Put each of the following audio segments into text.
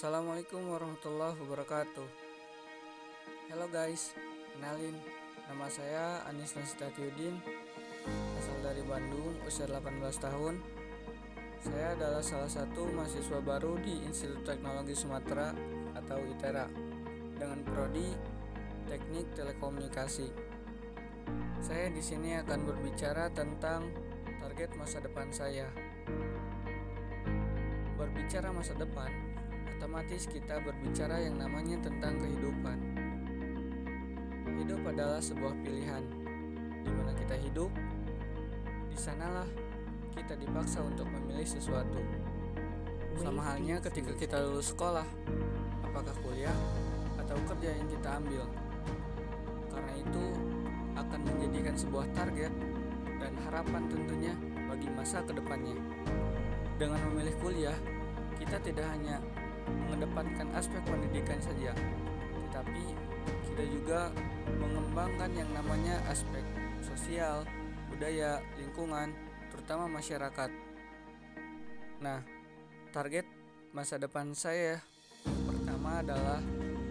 Assalamualaikum warahmatullahi wabarakatuh. Halo guys, kenalin. Nama saya Anis Nasitatiudin Asal dari Bandung, usia 18 tahun. Saya adalah salah satu mahasiswa baru di Institut Teknologi Sumatera atau ITERA Dengan prodi Teknik Telekomunikasi. Saya di sini akan berbicara tentang target masa depan saya. Berbicara masa depan, otomatis kita berbicara yang namanya tentang kehidupan. Hidup adalah sebuah pilihan. Di mana kita hidup, di sanalah kita dipaksa untuk memilih sesuatu. Sama halnya ketika kita lulus sekolah, apakah kuliah atau kerja yang kita ambil. Karena itu akan menjadikan sebuah target dan harapan tentunya bagi masa ke depannya. Dengan memilih kuliah, kita tidak hanya mengedepankan aspek pendidikan saja, tetapi kita juga mengembangkan yang namanya aspek sosial, budaya, lingkungan, terutama masyarakat. Nah, target masa depan saya pertama adalah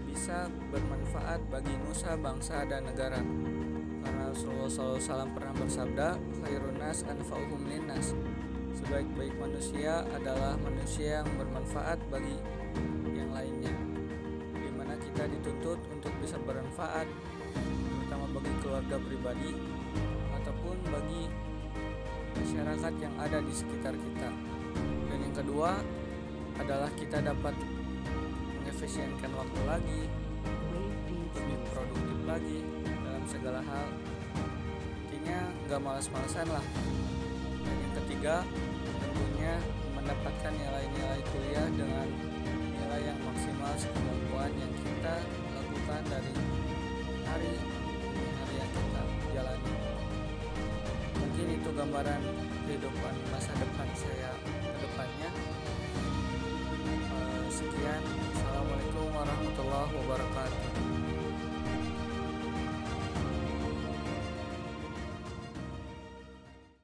bisa bermanfaat bagi nusa, bangsa, dan negara. Karena Rasulullah SAW pernah bersabda, "Khairun nas anfa'uhum linnas." Sebaik-baik manusia adalah manusia yang bermanfaat bagi yang lainnya, di mana kita dituntut untuk bisa bermanfaat, terutama bagi keluarga pribadi ataupun bagi masyarakat yang ada di sekitar kita. Dan yang kedua adalah kita dapat mengefisienkan waktu lagi, lebih produktif lagi dalam segala hal. Intinya nggak malas-malasan lah. Dan yang ketiga tentunya mendapatkan nilai-nilai kuliah dengan nilai yang maksimal sekemampuan yang kita lakukan dari hari demi hari yang kita jalani. Mungkin itu gambaran kehidupan masa depan saya ke depannya. Eh, sekian, assalamualaikum warahmatullahi